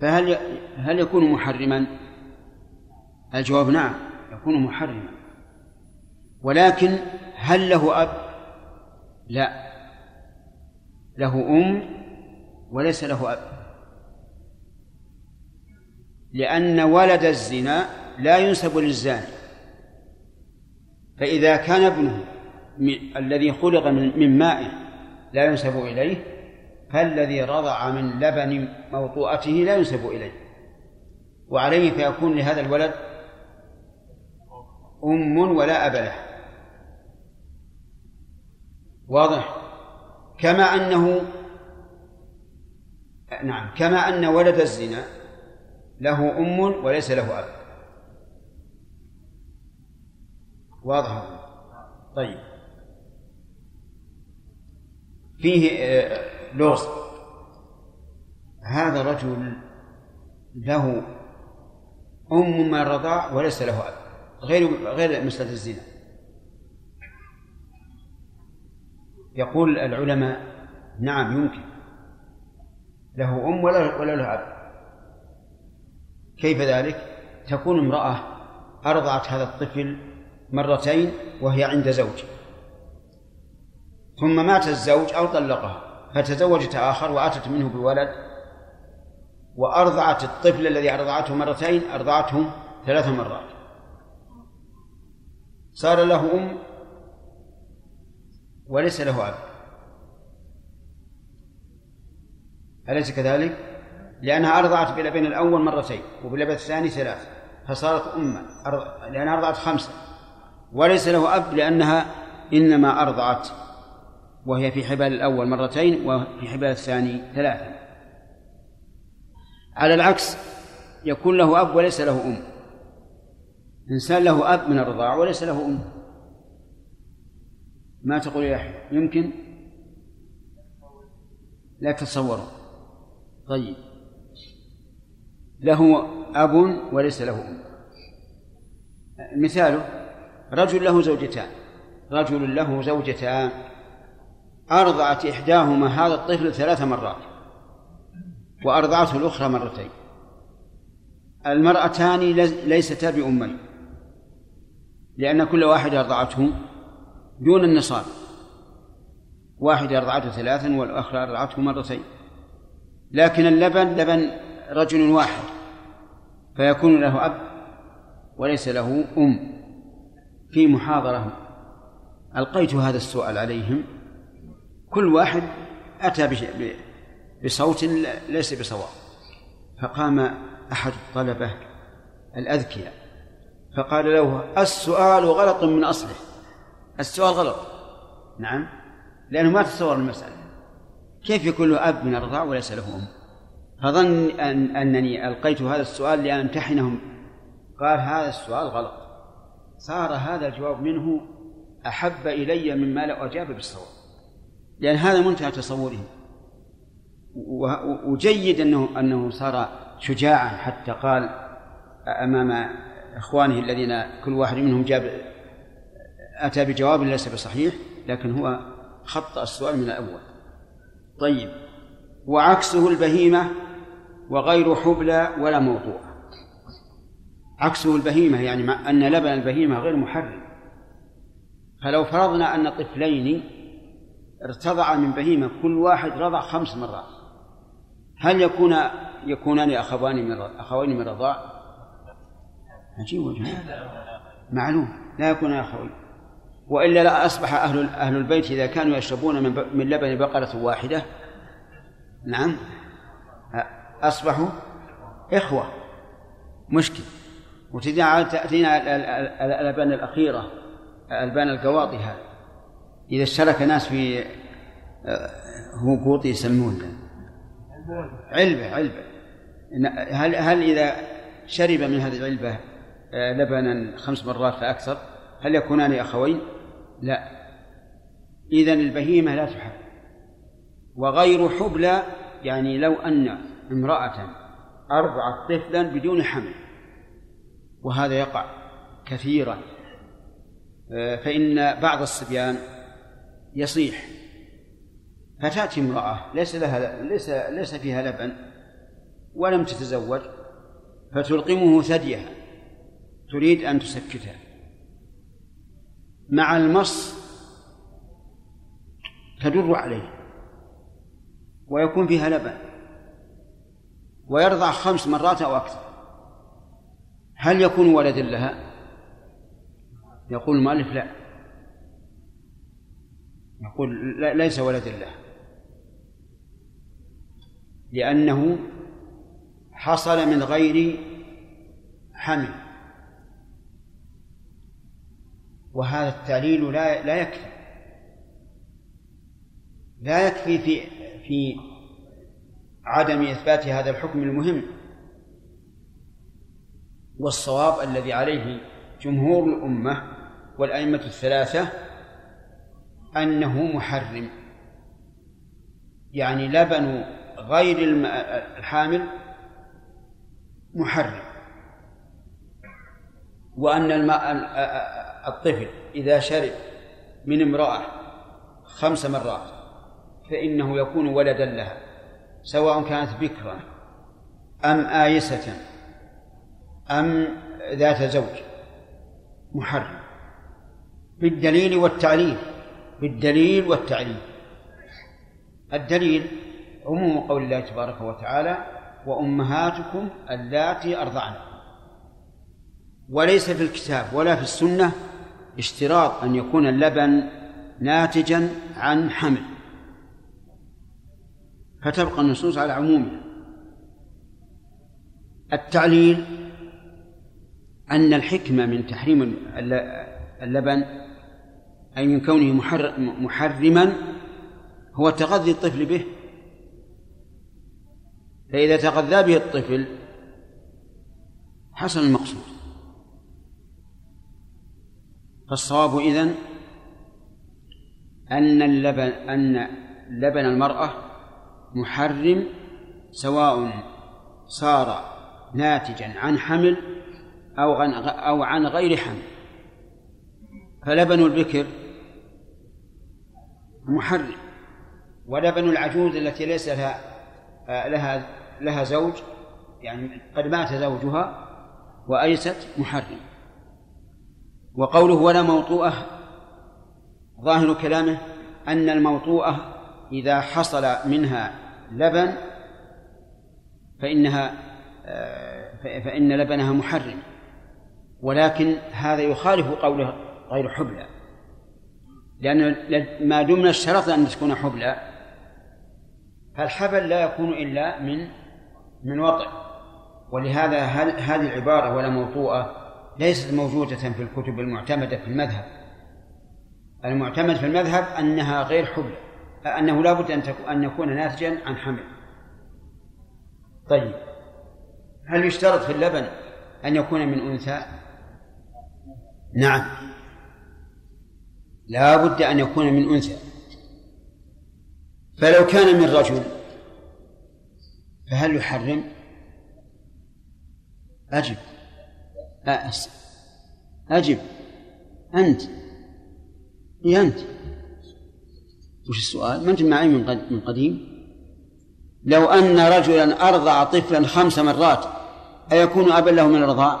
فهل هل يكون محرما؟ الجواب نعم يكون محرما ولكن هل له أب؟ لا له أم وليس له أب لأن ولد الزنا لا ينسب للزاني فإذا كان ابنه الذي خلق من ماء لا ينسب إليه فالذي رضع من لبن موطوءته لا ينسب إليه. وعليه فيكون لهذا الولد أم ولا أب له. واضح؟ كما أنه نعم كما أن ولد الزنا له أم وليس له أب. واضح؟ طيب. فيه آه، لغز هذا رجل له أم من الرضاع وليس له أب. غير غير مسألة الزنا. يقول العلماء نعم يمكن. له أم ولا ولا له أب. كيف ذلك؟ تكون امرأة أرضعت هذا الطفل مرتين وهي عند زوج ثم مات الزوج أو طلقها. فتزوجت آخر وأتت منه بولد وأرضعت الطفل الذي أرضعته مرتين أرضعته ثلاث مرات. صار له أم وليس له أب. أليس كذلك؟ لأنها أرضعت باللبن الأول مرتين وباللبن الثاني ثلاث فصارت أمة لأنها أرضعت خمسة. وليس له أب لأنها إنما أرضعت وهي في حبال الأول مرتين وفي حبال الثاني ثلاثة. على العكس يكون له أب وليس له أم. إنسان له أب من الرضاعة وليس له أم. ما تقول يا يحيى يمكن؟ لا تتصوروا طيب. له أب وليس له أم. مثاله رجل له زوجتان. رجل له زوجتان. أرضعت إحداهما هذا الطفل ثلاث مرات وأرضعته الأخرى مرتين. المرأتان ليستا بأمين لأن كل واحدة أرضعته دون النصاب. واحدة أرضعته ثلاثا والأخرى أرضعته مرتين. لكن اللبن لبن رجل واحد فيكون له أب وليس له أم في محاضرة. ألقيت هذا السؤال عليهم. كل واحد أتى بصوت ليس بصواب. فقام أحد الطلبة الأذكياء فقال له السؤال غلط من أصله. السؤال غلط. نعم لأنه ما تصور المسألة. كيف يكون له أب من الرضاع وليس له أم؟ فظن أن أنني ألقيت هذا السؤال لأمتحنهم قال هذا السؤال غلط. صار هذا الجواب منه أحب إلي مما لو أجاب بالصواب. لأن هذا منتهى تصوره وجيد أنه أنه صار شجاعا حتى قال أمام إخوانه الذين كل واحد منهم جاب أتى بجواب ليس بصحيح لكن هو خطأ السؤال من الأول. طيب وعكسه البهيمة وغير حبلى ولا موضوع. عكسه البهيمة يعني أن لبن البهيمة غير محرم. فلو فرضنا أن طفلين ارتضع من بهيمة كل واحد رضع خمس مرات. هل يكون يكونان أخوان من أخوين من رضاع؟ عجيب وجه معلوم. لا يكون أخوين. وإلا لا أصبح أهل أهل البيت إذا كانوا يشربون من من لبن بقرة واحدة. نعم. أصبحوا إخوة. مشكل. وتأتينا الألبان الأخيرة ألبان القواطي هذا. إذا اشترك ناس في آه، هو قوطي يسمونه. علبة علبة. هل هل إذا شرب من هذه العلبة آه، لبنا خمس مرات فأكثر هل يكونان أخوين؟ لا. إذا البهيمة لا تحب. وغير حبلى يعني لو أن امرأة أرضعت طفلا بدون حمل. وهذا يقع كثيرا. آه، فإن بعض الصبيان يصيح. فتأتي امرأة ليس لها ليس ليس فيها لبن ولم تتزوج فتلقمه ثديها. تريد أن تسكته مع المص تدر عليه. ويكون فيها لبن. ويرضع خمس مرات أو أكثر. هل يكون ولد لها؟ يقول المؤلف لا. يقول ليس ولد له لأنه حصل من غير حمل. وهذا التعليل لا لا يكفي. لا يكفي في في عدم إثبات هذا الحكم المهم. والصواب الذي عليه جمهور الأمة والأئمة الثلاثة أنه محرم. يعني لبن غير الحامل محرم. وأن الماء الطفل إذا شرب من امرأة خمس مرات فإنه يكون ولدا لها سواء كانت بكرا أم آيسة أم ذات زوج محرم. بالدليل والتعليل. بالدليل والتعليل. الدليل عموم قول الله تبارك وتعالى وأمهاتكم اللاتي أرضعن وليس في الكتاب ولا في السنة اشتراط أن يكون اللبن ناتجا عن حمل. فتبقى النصوص على عمومها. التعليل أن الحكمة من تحريم اللبن أي من كونه محرما هو تغذي الطفل به. فإذا تغذى به الطفل حصل المقصود. فالصواب إذن أن اللبن أن لبن المرأة محرم سواء صار ناتجا عن حمل أو عن أو عن غير حمل. فلبن البكر محرم. ولبن العجوز التي ليس لها لها لها زوج يعني قد مات زوجها وأيست محرم. وقوله ولا موطوءة ظاهر كلامه أن الموطوءة إذا حصل منها لبن فإنها فإن لبنها محرم. ولكن هذا يخالف قوله غير حبلى. لأن ما دمنا اشترط أن تكون حبلى فالحبل لا يكون إلا من من وطئ. ولهذا هذه العبارة ولا موطوءة ليست موجودة في الكتب المعتمدة في المذهب. المعتمد في المذهب أنها غير حبلى أنه لا بد أن أن يكون ناتجا عن حمل. طيب هل يشترط في اللبن أن يكون من أنثى؟ نعم. لا بد أن يكون من أنثى فلو كان من رجل فهل يحرم أجب أأس أجب أنت إيه أنت وش السؤال؟ ما أنت معي من قديم؟ لو أن رجلا أرضع طفلا خمس مرات أيكون أبا له من الرضاع؟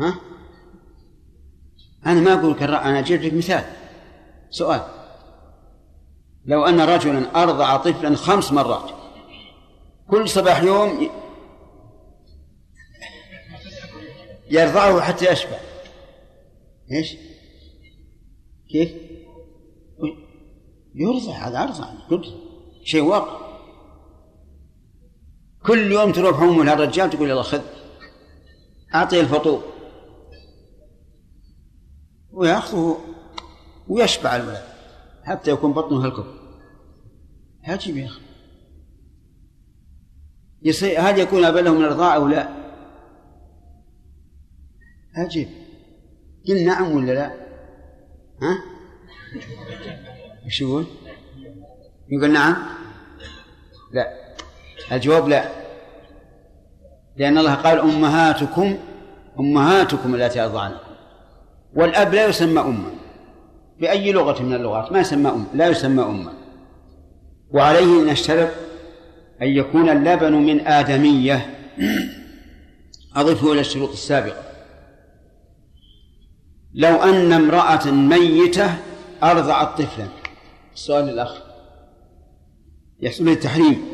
ها؟ أنا ما أقول كرر أنا أجيب لك مثال. سؤال. لو أن رجلا أرضع طفلا خمس مرات كل صباح يوم يرضعه حتى يشبع. إيش؟ كيف؟ يرضع هذا أرضع. شيء واقع. كل يوم تروح أمه للرجال تقول يلا خذ. أعطيه الفطور. ويأخذه ويشبع الولد حتى يكون بطنه هالكفر عجيب يا أخي هل يكون أبا له من الرضاعة أو لا؟ عجيب قل نعم ولا لا؟ ها؟ إيش يقول؟ يقول نعم؟ لا الجواب لا لأن الله قال أمهاتكم أمهاتكم التي أرضعنكم والأب لا يسمى أما. بأي لغة من اللغات؟ ما يسمى أم لا يسمى أما. وعليه نشترط أن يكون اللبن من آدمية. أضفه إلى الشروط السابقة. لو أن امرأة ميتة أرضعت طفلا. السؤال للأخ يحصل التحريم.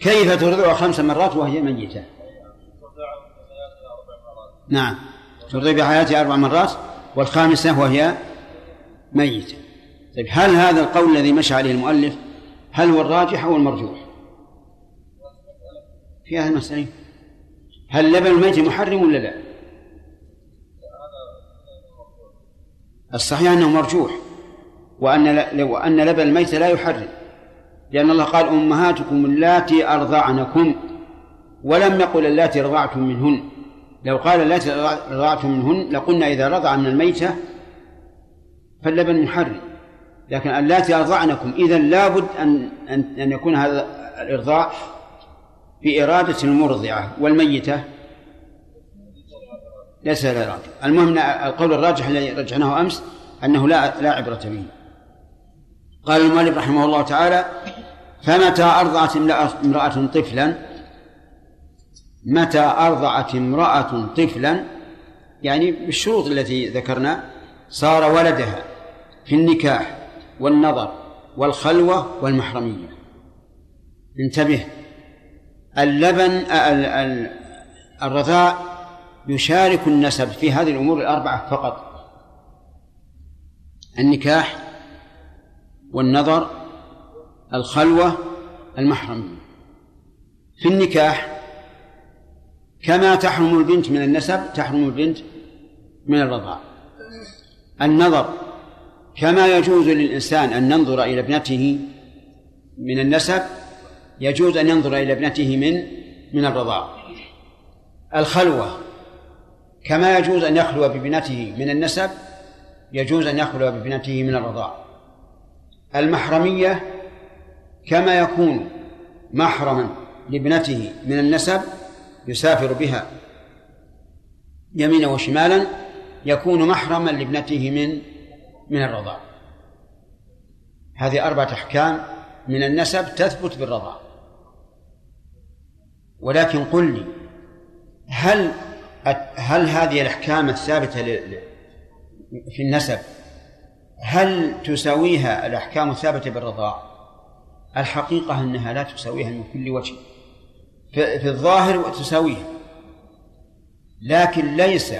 كيف ترضع خمس مرات وهي ميتة؟ نعم. ترضي بحياتها أربع مرات؟ والخامسة وهي ميتة طيب هل هذا القول الذي مشى عليه المؤلف هل هو الراجح أو المرجوح؟ في هذه المسألة هل لبن الميت محرم ولا لا؟ الصحيح أنه مرجوح وأن وأن لبن الميت لا يحرم لأن الله قال أمهاتكم اللاتي أرضعنكم ولم يقل اللاتي رضعتم منهن. لو قال اللاتي رضعتم منهن لقلنا إذا رضع من الميتة فاللبن محرم. لكن اللاتي أرضعنكم إذا لابد أن أن أن يكون هذا الإرضاع بإرادة المرضعة والميتة. ليس لا إرادة المهم القول الراجح الذي رجعناه أمس أنه لا لا عبرة به. قال المؤلف رحمه الله تعالى فمتى أرضعت امرأة طفلا متى أرضعت امرأة طفلا يعني بالشروط التي ذكرنا صار ولدها في النكاح والنظر والخلوة والمحرمية. انتبه اللبن الرضاع يشارك النسب في هذه الأمور الأربعة فقط. النكاح والنظر الخلوة المحرمية. في النكاح كما تحرم البنت من النسب تحرم البنت من الرضاع. النظر كما يجوز للإنسان أن ينظر إلى ابنته من النسب يجوز أن ينظر إلى ابنته من من الرضاع. الخلوة كما يجوز أن يخلو بابنته من النسب يجوز أن يخلو بابنته من الرضاع. المحرمية كما يكون محرما لابنته من النسب يسافر بها يمينا وشمالا يكون محرما لابنته من من الرضاع. هذه أربعة أحكام من النسب تثبت بالرضاع. ولكن قل لي هل هل هذه الأحكام الثابتة في النسب هل تساويها الأحكام الثابتة بالرضاع؟ الحقيقة أنها لا تساويها من كل وجه. في الظاهر تساويها لكن ليس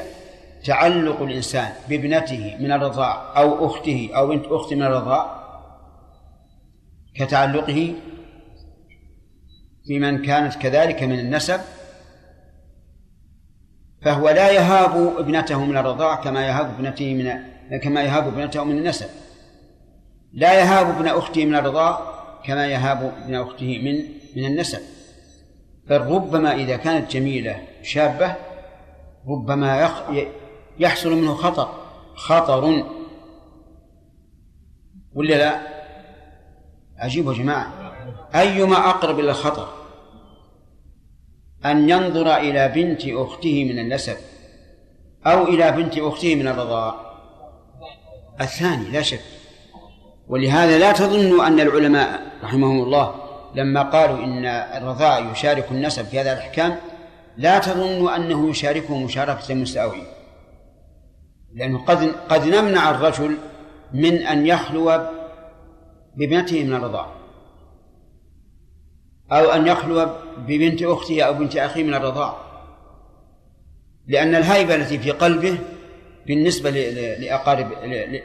تعلق الإنسان بابنته من الرضاع أو أخته أو بنت أخت من الرضاع كتعلقه بمن كانت كذلك من النسب فهو لا يهاب ابنته من الرضاع كما يهاب ابنته من كما يهاب ابنته من النسب. لا يهاب ابن أخته من الرضاع كما يهاب ابن أخته من من النسب. بل ربما إذا كانت جميلة شابة ربما يحصل منه خطر. خطر. ولا لا؟ عجيب يا جماعة. أيما أقرب إلى الخطر؟ أن ينظر إلى بنت أخته من النسب أو إلى بنت أخته من الرضاع. الثاني لا شك. ولهذا لا تظنوا أن العلماء رحمهم الله لما قالوا إن الرضاع يشارك النسب في هذا الأحكام لا تظنوا أنه يشاركه مشاركة مساوية لأنه قد قد نمنع الرجل من أن يخلو بابنته من الرضاعة أو أن يخلو ببنت أخته أو بنت أخيه من الرضاعة لأن الهيبة التي في قلبه بالنسبة لأقارب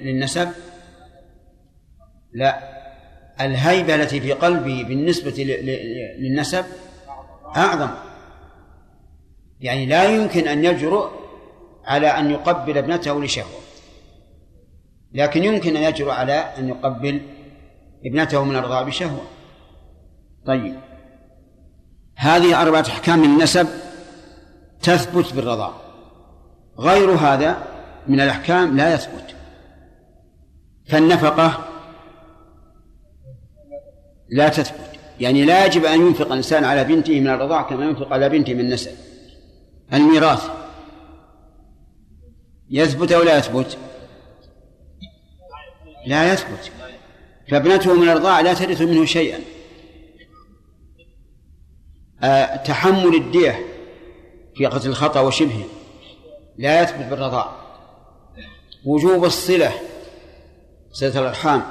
للنسب لا. الهيبة التي في قلبه بالنسبة للنسب أعظم. يعني لا يمكن أن يجرؤ على أن يقبل ابنته لشهوة. لكن يمكن أن يجرؤ على أن يقبل ابنته من الرضاعة بشهوة. طيب. هذه أربعة أحكام النسب تثبت بالرضاعة غير هذا من الأحكام لا يثبت. فالنفقة لا تثبت يعني لا يجب أن ينفق الإنسان على بنته من الرضاعة كما ينفق على بنته من النسب. الميراث. يثبت أو لا يثبت؟ لا يثبت. فابنته من الرضاعة لا ترث منه شيئا. أه تحمل الدية في قتل الخطأ وشبهه. لا يثبت بالرضاعة وجوب الصلة. صلة الأرحام.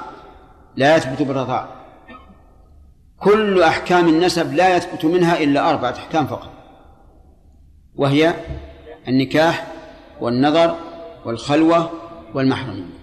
لا يثبت بالرضاعة كل أحكام النسب لا يثبت منها إلا أربعة أحكام فقط وهي النكاح والنظر والخلوة والمحرمية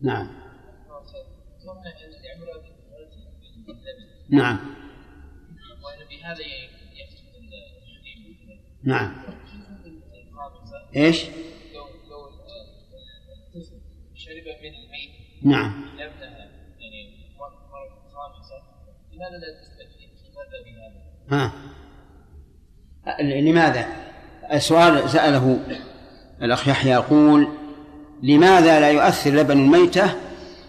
نعم. نعم نعم إيش؟ لو لو شرب من الميت نعم لابنها يعني خامسة لماذا لا تستدعي هذا بهذا؟ ها لماذا؟ السؤال سأله الأخ يحيى يقول لماذا لا يؤثر لبن الميتة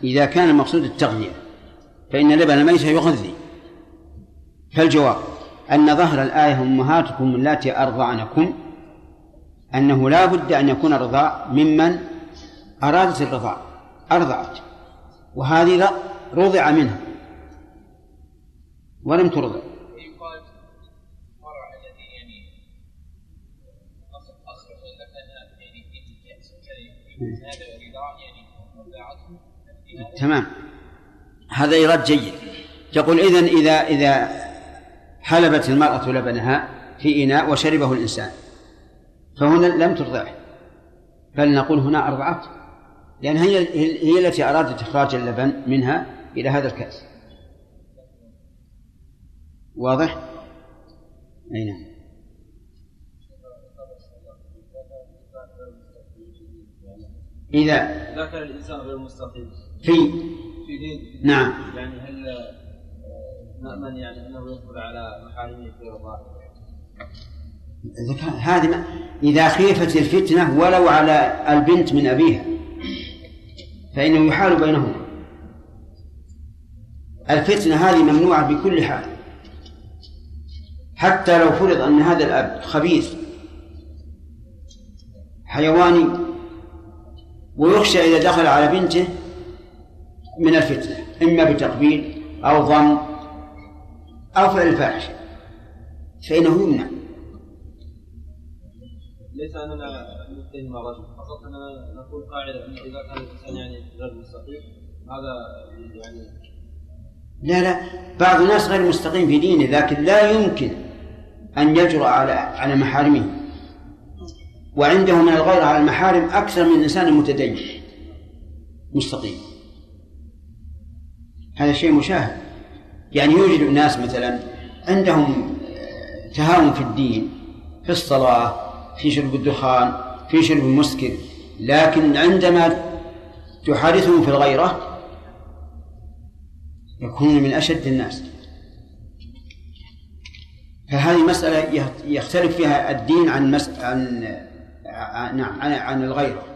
إذا كان المقصود التغذية فإن لبن الميتة يغذي فالجواب أن ظهر الآية أمهاتكم اللاتي أرضعنكم أنه لا بد أن يكون الرضاع ممن أرادت الرضاع أرضعت وهذه رضع منها ولم ترضع. تمام. هذا إيراد جيد. يقول إذن إذا إذا حلبت المرأة لبنها في إناء وشربه الإنسان. فهنا لم ترضعه. بل نقول هنا أرضعته لأن هي هي التي أرادت إخراج اللبن منها إلى هذا الكأس. واضح؟ أي نعم. إذا إذا كان الإنسان غير مستقيم في في دين نعم. يعني هل نأمن يعني أنه يدخل على محارمه في رضاه هذه إذا خيفت الفتنة ولو على البنت من أبيها فإنه يحال بينهما. الفتنة هذه ممنوعة بكل حال. حتى لو فرض أن هذا الأب خبيث حيواني ويخشى إذا دخل على بنته من الفتنة إما بتقبيل أو ضم أو فعل فاحش فإنه يمنع ليس أننا نتهم رجل فقط أننا نقول قاعدة أن إذا كان الإنسان يعني غير مستقيم هذا يعني لا لا. بعض الناس غير مستقيم في دينه لكن لا يمكن أن يجرؤ على على محارمه. وعنده من الغيرة على المحارم أكثر من إنسان متدين مستقيم. هذا شيء مشاهد. يعني يوجد ناس مثلا عندهم تهاون في الدين في الصلاة في شرب الدخان في شرب المسكر لكن عندما تحادثهم في الغيرة يكونون من أشد الناس. فهذه مسألة يختلف فيها الدين عن مس... عن نعم عن, عن الغيرة.